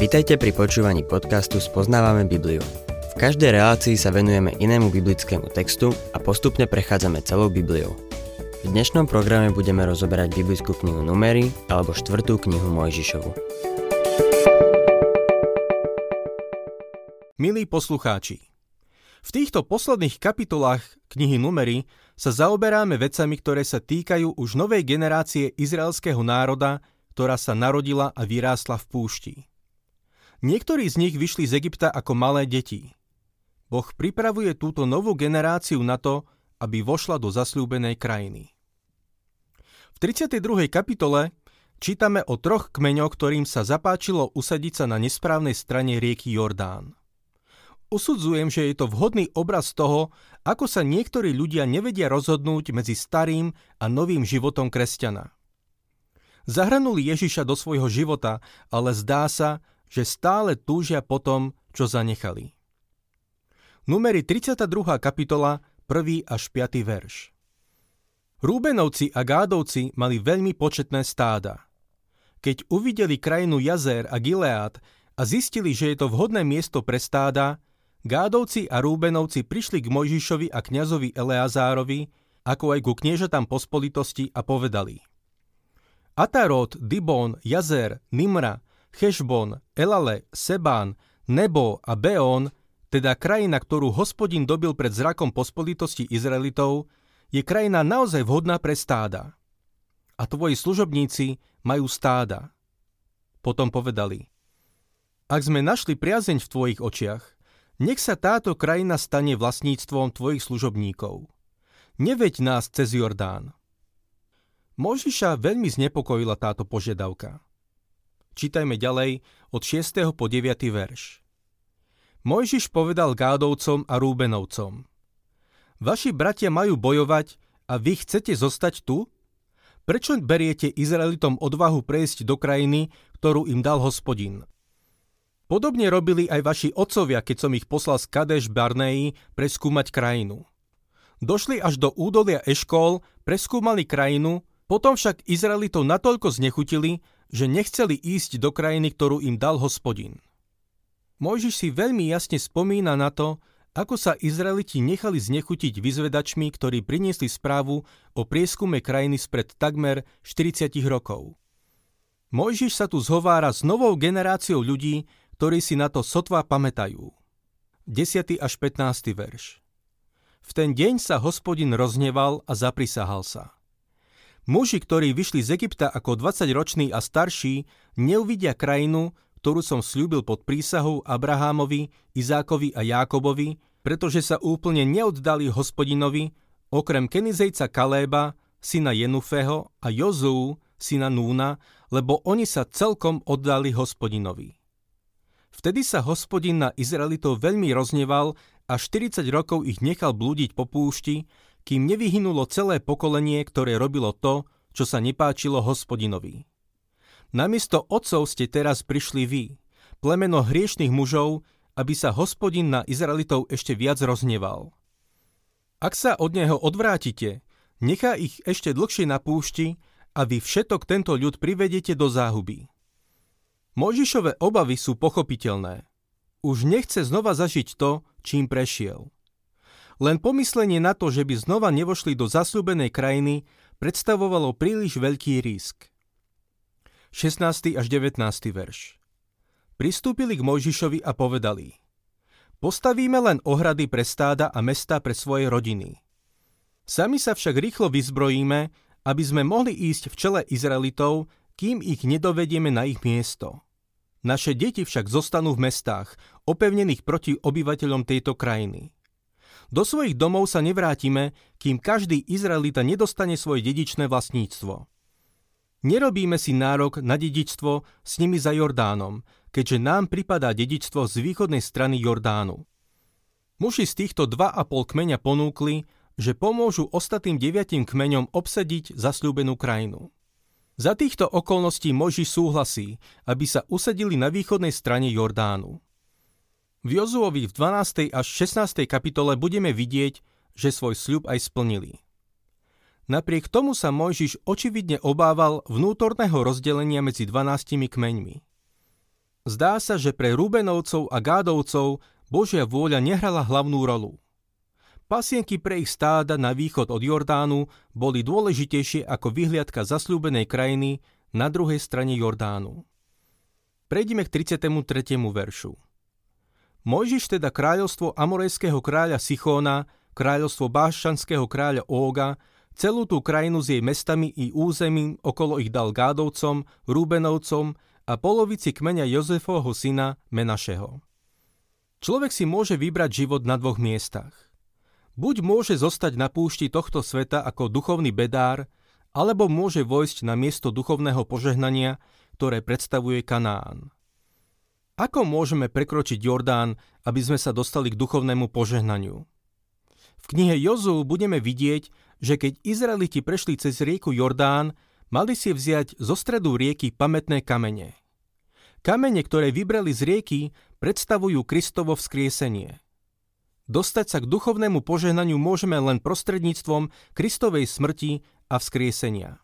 Vitajte pri počúvaní podcastu Spoznávame Bibliu. V každej relácii sa venujeme inému biblickému textu a postupne prechádzame celou Bibliou. V dnešnom programe budeme rozoberať biblickú knihu Numery alebo štvrtú knihu Mojžišovu. Milí poslucháči, v týchto posledných kapitolách knihy Numery sa zaoberáme vecami, ktoré sa týkajú už novej generácie izraelského národa, ktorá sa narodila a vyrástla v púšti. Niektorí z nich vyšli z Egypta ako malé deti. Boh pripravuje túto novú generáciu na to, aby vošla do zasľúbenej krajiny. V 32. kapitole čítame o troch kmeňoch, ktorým sa zapáčilo usadiť sa na nesprávnej strane rieky Jordán. Usudzujem, že je to vhodný obraz toho, ako sa niektorí ľudia nevedia rozhodnúť medzi starým a novým životom kresťana. Zahrnuli Ježiša do svojho života, ale zdá sa, že stále túžia po tom, čo zanechali. Numery 32. kapitola, 1. až 5. verš. Rúbenovci a Gádovci mali veľmi početné stáda. Keď uvideli krajinu Jazer a Gileát a zistili, že je to vhodné miesto pre stáda, Gádovci a Rúbenovci prišli k Mojžišovi a kňazovi Eleazárovi, ako aj ku kniežatám pospolitosti a povedali Atarot, Dibon, Jazer, Nimra, Chešbon, Elale, Sebán, Nebo a Beón, teda krajina, ktorú hospodin dobil pred zrakom pospolitosti Izraelitov, je krajina naozaj vhodná pre stáda. A tvoji služobníci majú stáda. Potom povedali, ak sme našli priazeň v tvojich očiach, nech sa táto krajina stane vlastníctvom tvojich služobníkov. Neveď nás cez Jordán. Možiša veľmi znepokojila táto požiadavka. Čítajme ďalej od 6. po 9. verš. Mojžiš povedal Gádovcom a Rúbenovcom. Vaši bratia majú bojovať a vy chcete zostať tu? Prečo beriete Izraelitom odvahu prejsť do krajiny, ktorú im dal hospodin? Podobne robili aj vaši otcovia, keď som ich poslal z Kadeš Barneji preskúmať krajinu. Došli až do údolia Eškol, preskúmali krajinu, potom však Izraelitov natoľko znechutili, že nechceli ísť do krajiny, ktorú im dal hospodin. Mojžiš si veľmi jasne spomína na to, ako sa Izraeliti nechali znechutiť vyzvedačmi, ktorí priniesli správu o prieskume krajiny spred takmer 40 rokov. Mojžiš sa tu zhovára s novou generáciou ľudí, ktorí si na to sotva pamätajú. 10. až 15. verš V ten deň sa hospodin rozneval a zaprisahal sa. Muži, ktorí vyšli z Egypta ako 20-roční a starší, neuvidia krajinu, ktorú som slúbil pod prísahou Abrahámovi, Izákovi a Jákobovi, pretože sa úplne neoddali hospodinovi, okrem Kenizejca Kaléba, syna Jenufeho a Jozú, syna Núna, lebo oni sa celkom oddali hospodinovi. Vtedy sa hospodin na Izraelitov veľmi rozneval a 40 rokov ich nechal blúdiť po púšti, kým nevyhynulo celé pokolenie, ktoré robilo to, čo sa nepáčilo hospodinovi. Namiesto otcov ste teraz prišli vy, plemeno hriešných mužov, aby sa hospodin na Izraelitov ešte viac rozneval. Ak sa od neho odvrátite, nechá ich ešte dlhšie na púšti a vy všetok tento ľud privedete do záhuby. Mojžišové obavy sú pochopiteľné. Už nechce znova zažiť to, čím prešiel. Len pomyslenie na to, že by znova nevošli do zasľúbenej krajiny, predstavovalo príliš veľký risk. 16. až 19. verš Pristúpili k Mojžišovi a povedali Postavíme len ohrady pre stáda a mesta pre svoje rodiny. Sami sa však rýchlo vyzbrojíme, aby sme mohli ísť v čele Izraelitov, kým ich nedovedieme na ich miesto. Naše deti však zostanú v mestách, opevnených proti obyvateľom tejto krajiny. Do svojich domov sa nevrátime, kým každý Izraelita nedostane svoje dedičné vlastníctvo. Nerobíme si nárok na dedičstvo s nimi za Jordánom, keďže nám pripadá dedičstvo z východnej strany Jordánu. Muži z týchto 2,5 kmeňa ponúkli, že pomôžu ostatným deviatim kmeňom obsadiť zasľúbenú krajinu. Za týchto okolností Moži súhlasí, aby sa usadili na východnej strane Jordánu. V Jozuovi v 12. až 16. kapitole budeme vidieť, že svoj sľub aj splnili. Napriek tomu sa Mojžiš očividne obával vnútorného rozdelenia medzi 12 kmeňmi. Zdá sa, že pre Rubenovcov a Gádovcov Božia vôľa nehrala hlavnú rolu. Pasienky pre ich stáda na východ od Jordánu boli dôležitejšie ako vyhliadka zasľúbenej krajiny na druhej strane Jordánu. Prejdime k 33. veršu. Mojžiš teda kráľovstvo amorejského kráľa Sichóna, kráľovstvo báščanského kráľa Óga, celú tú krajinu s jej mestami i územím okolo ich dal Gádovcom, Rúbenovcom a polovici kmeňa Jozefovho syna Menašeho. Človek si môže vybrať život na dvoch miestach – Buď môže zostať na púšti tohto sveta ako duchovný bedár, alebo môže vojsť na miesto duchovného požehnania, ktoré predstavuje Kanán. Ako môžeme prekročiť Jordán, aby sme sa dostali k duchovnému požehnaniu? V knihe Jozu budeme vidieť, že keď Izraeliti prešli cez rieku Jordán, mali si vziať zo stredu rieky pamätné kamene. Kamene, ktoré vybrali z rieky, predstavujú Kristovo vzkriesenie – Dostať sa k duchovnému požehnaniu môžeme len prostredníctvom Kristovej smrti a vzkriesenia.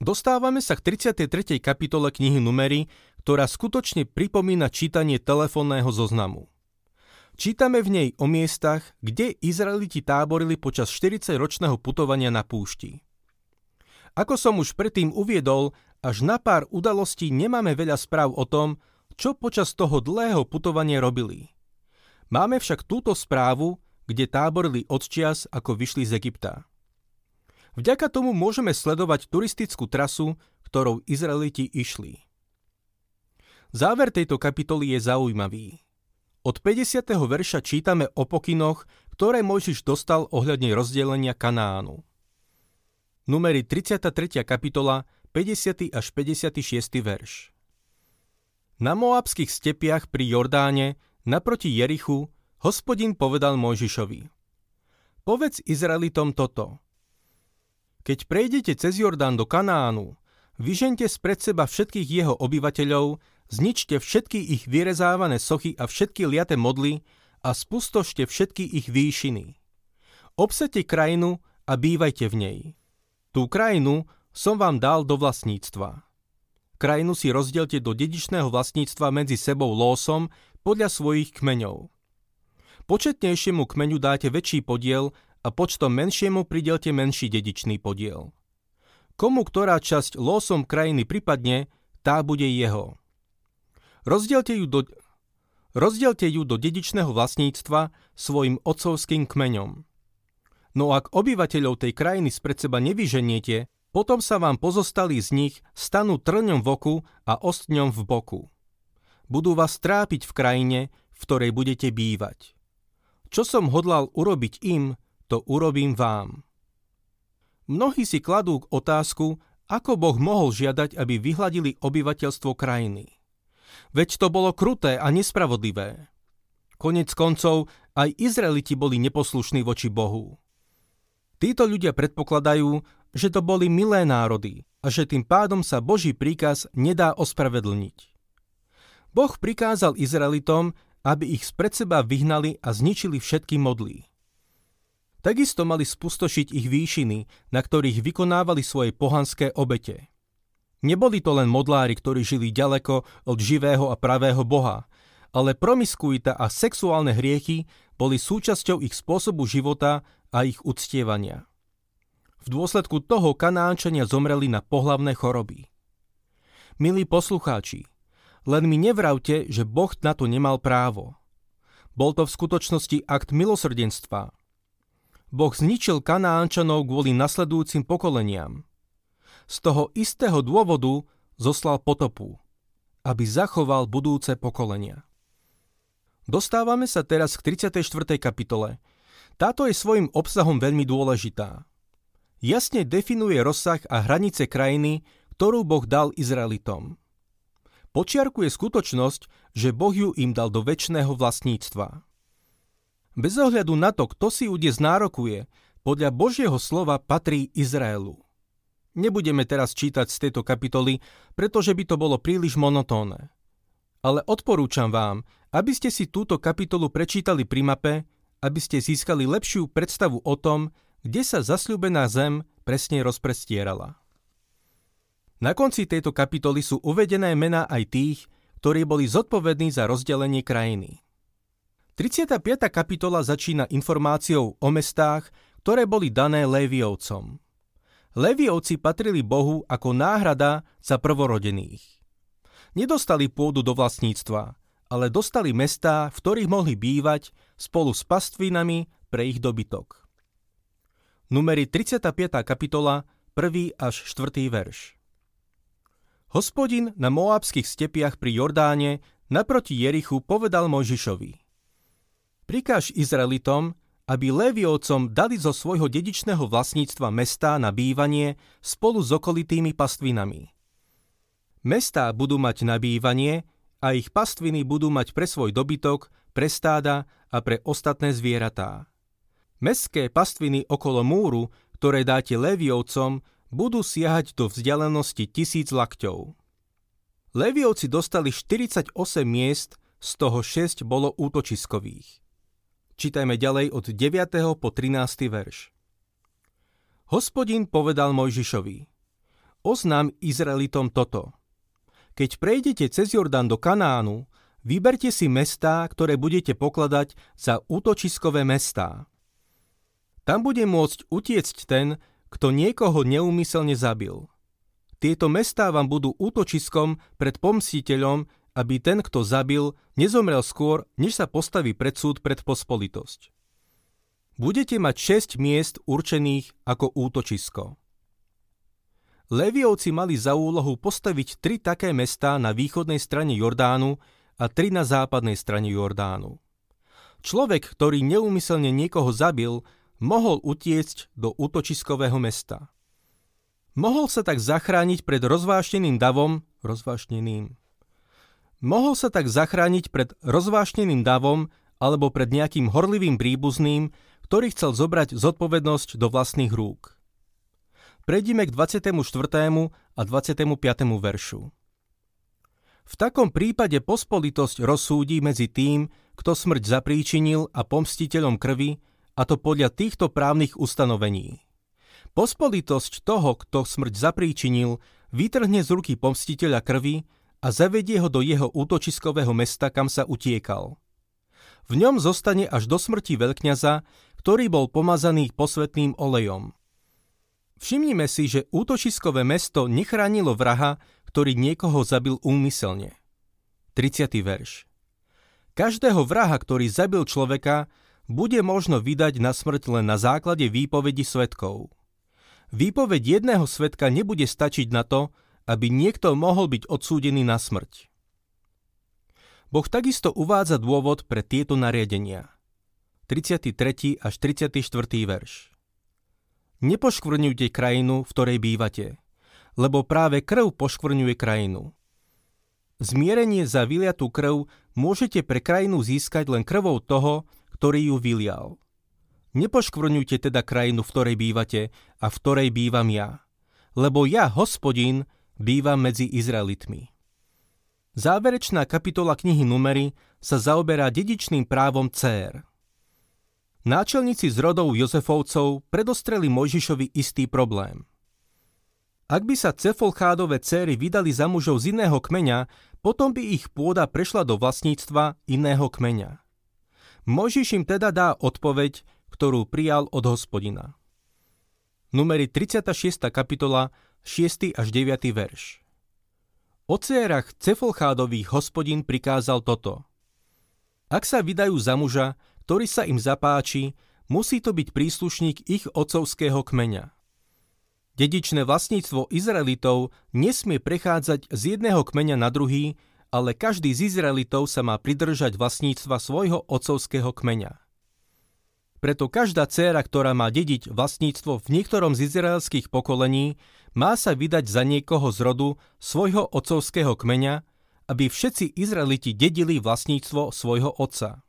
Dostávame sa k 33. kapitole knihy Numery, ktorá skutočne pripomína čítanie telefónneho zoznamu. Čítame v nej o miestach, kde Izraeliti táborili počas 40-ročného putovania na púšti. Ako som už predtým uviedol, až na pár udalostí nemáme veľa správ o tom, čo počas toho dlhého putovania robili – Máme však túto správu, kde táborili odčias, ako vyšli z Egypta. Vďaka tomu môžeme sledovať turistickú trasu, ktorou Izraeliti išli. Záver tejto kapitoly je zaujímavý. Od 50. verša čítame o pokynoch, ktoré Mojžiš dostal ohľadne rozdelenia Kanánu. Numery 33. kapitola, 50. až 56. verš. Na Moabských stepiach pri Jordáne Naproti Jerichu hospodin povedal Mojžišovi. Povedz Izraelitom toto. Keď prejdete cez Jordán do Kanánu, vyžente spred seba všetkých jeho obyvateľov, zničte všetky ich vyrezávané sochy a všetky liate modly a spustošte všetky ich výšiny. Obsete krajinu a bývajte v nej. Tú krajinu som vám dal do vlastníctva. Krajinu si rozdielte do dedičného vlastníctva medzi sebou lósom podľa svojich kmeňov. Početnejšiemu kmeňu dáte väčší podiel a počtom menšiemu pridelte menší dedičný podiel. Komu ktorá časť losom krajiny pripadne, tá bude jeho. Rozdielte ju do, rozdielte ju do dedičného vlastníctva svojim otcovským kmeňom. No ak obyvateľov tej krajiny spred seba nevyženiete, potom sa vám pozostali z nich stanú trňom v oku a ostňom v boku budú vás trápiť v krajine, v ktorej budete bývať. Čo som hodlal urobiť im, to urobím vám. Mnohí si kladú otázku, ako Boh mohol žiadať, aby vyhladili obyvateľstvo krajiny. Veď to bolo kruté a nespravodlivé. Konec koncov, aj Izraeliti boli neposlušní voči Bohu. Títo ľudia predpokladajú, že to boli milé národy a že tým pádom sa Boží príkaz nedá ospravedlniť. Boh prikázal Izraelitom, aby ich spred seba vyhnali a zničili všetky modlí. Takisto mali spustošiť ich výšiny, na ktorých vykonávali svoje pohanské obete. Neboli to len modlári, ktorí žili ďaleko od živého a pravého Boha, ale promiskuita a sexuálne hriechy boli súčasťou ich spôsobu života a ich uctievania. V dôsledku toho Kanánčania zomreli na pohlavné choroby. Milí poslucháči, len mi nevravte, že Boh na to nemal právo. Bol to v skutočnosti akt milosrdenstva. Boh zničil Kanánčanov kvôli nasledujúcim pokoleniam. Z toho istého dôvodu zoslal potopu, aby zachoval budúce pokolenia. Dostávame sa teraz k 34. kapitole. Táto je svojim obsahom veľmi dôležitá. Jasne definuje rozsah a hranice krajiny, ktorú Boh dal Izraelitom počiarkuje skutočnosť, že Boh ju im dal do väčšného vlastníctva. Bez ohľadu na to, kto si ju dnes nárokuje, podľa Božieho slova patrí Izraelu. Nebudeme teraz čítať z tejto kapitoly, pretože by to bolo príliš monotónne. Ale odporúčam vám, aby ste si túto kapitolu prečítali pri mape, aby ste získali lepšiu predstavu o tom, kde sa zasľúbená zem presne rozprestierala. Na konci tejto kapitoly sú uvedené mená aj tých, ktorí boli zodpovední za rozdelenie krajiny. 35. kapitola začína informáciou o mestách, ktoré boli dané Léviovcom. Léviovci patrili Bohu ako náhrada za prvorodených. Nedostali pôdu do vlastníctva, ale dostali mestá, v ktorých mohli bývať spolu s pastvinami pre ich dobytok. Numeri 35. kapitola, 1. až 4. verš. Hospodin na moábskych stepiach pri Jordáne naproti Jerichu povedal Mojžišovi. Prikáž Izraelitom, aby Léviovcom dali zo svojho dedičného vlastníctva mestá na bývanie spolu s okolitými pastvinami. Mestá budú mať na bývanie a ich pastviny budú mať pre svoj dobytok, pre stáda a pre ostatné zvieratá. Mestské pastviny okolo múru, ktoré dáte Léviovcom, budú siahať do vzdialenosti tisíc lakťov. Leviovci dostali 48 miest, z toho 6 bolo útočiskových. Čítajme ďalej od 9. po 13. verš. Hospodin povedal Mojžišovi, oznám Izraelitom toto. Keď prejdete cez Jordán do Kanánu, vyberte si mestá, ktoré budete pokladať za útočiskové mestá. Tam bude môcť utiecť ten, kto niekoho neumyselne zabil. Tieto mestá vám budú útočiskom pred pomstiteľom, aby ten, kto zabil, nezomrel skôr, než sa postaví pred súd pred pospolitosť. Budete mať 6 miest určených ako útočisko. Leviovci mali za úlohu postaviť tri také mestá na východnej strane Jordánu a tri na západnej strane Jordánu. Človek, ktorý neumyselne niekoho zabil, mohol utiecť do útočiskového mesta. Mohol sa tak zachrániť pred rozvášneným davom, rozvášneným. Mohol sa tak zachrániť pred rozvášneným davom alebo pred nejakým horlivým príbuzným, ktorý chcel zobrať zodpovednosť do vlastných rúk. Prejdime k 24. a 25. veršu. V takom prípade pospolitosť rozsúdi medzi tým, kto smrť zapríčinil a pomstiteľom krvi, a to podľa týchto právnych ustanovení. Pospolitosť toho, kto smrť zapríčinil, vytrhne z ruky pomstiteľa krvi a zavedie ho do jeho útočiskového mesta, kam sa utiekal. V ňom zostane až do smrti veľkňaza, ktorý bol pomazaný posvetným olejom. Všimnime si, že útočiskové mesto nechránilo vraha, ktorý niekoho zabil úmyselne. 30. verš. Každého vraha, ktorý zabil človeka, bude možno vydať na smrť len na základe výpovedi svetkov. Výpoveď jedného svetka nebude stačiť na to, aby niekto mohol byť odsúdený na smrť. Boh takisto uvádza dôvod pre tieto nariadenia. 33. až 34. verš. Nepoškvrňujte krajinu, v ktorej bývate, lebo práve krv poškvrňuje krajinu. Zmierenie za vyliatú krv môžete pre krajinu získať len krvou toho, ktorý ju vylial. Nepoškvrňujte teda krajinu, v ktorej bývate a v ktorej bývam ja, lebo ja, hospodin, bývam medzi Izraelitmi. Záverečná kapitola knihy Numery sa zaoberá dedičným právom cér. Náčelníci z rodov Jozefovcov predostreli Mojžišovi istý problém. Ak by sa Cefolchádové céry vydali za mužov z iného kmeňa, potom by ich pôda prešla do vlastníctva iného kmeňa. Možiš im teda dá odpoveď, ktorú prijal od hospodina. Numeri 36. kapitola, 6. až 9. verš. O cérach Cefolchádových hospodin prikázal toto. Ak sa vydajú za muža, ktorý sa im zapáči, musí to byť príslušník ich otcovského kmeňa. Dedičné vlastníctvo Izraelitov nesmie prechádzať z jedného kmeňa na druhý, ale každý z Izraelitov sa má pridržať vlastníctva svojho otcovského kmeňa. Preto každá dcéra, ktorá má dediť vlastníctvo v niektorom z izraelských pokolení, má sa vydať za niekoho z rodu svojho otcovského kmeňa, aby všetci Izraeliti dedili vlastníctvo svojho otca.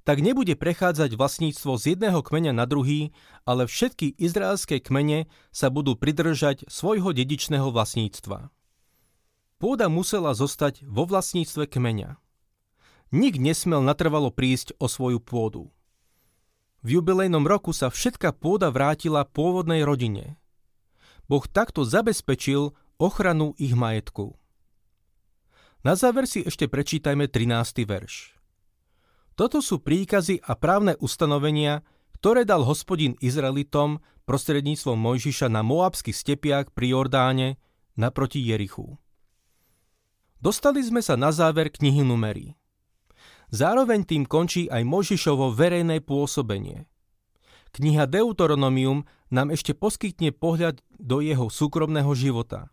Tak nebude prechádzať vlastníctvo z jedného kmeňa na druhý, ale všetky izraelské kmene sa budú pridržať svojho dedičného vlastníctva. Pôda musela zostať vo vlastníctve kmeňa. Nik nesmel natrvalo prísť o svoju pôdu. V jubilejnom roku sa všetka pôda vrátila pôvodnej rodine. Boh takto zabezpečil ochranu ich majetku. Na záver si ešte prečítajme 13. verš. Toto sú príkazy a právne ustanovenia, ktoré dal hospodin Izraelitom prostredníctvom Mojžiša na Moabských stepiach pri Jordáne naproti Jerichu. Dostali sme sa na záver knihy numerí. Zároveň tým končí aj Mojžišovo verejné pôsobenie. Kniha Deuteronomium nám ešte poskytne pohľad do jeho súkromného života.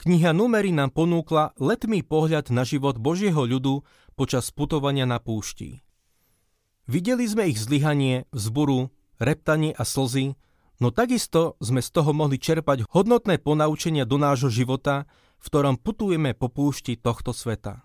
Kniha Numery nám ponúkla letmý pohľad na život Božieho ľudu počas putovania na púšti. Videli sme ich zlyhanie, vzburu, reptanie a slzy, no takisto sme z toho mohli čerpať hodnotné ponaučenia do nášho života, v ktorom putujeme po púšti tohto sveta.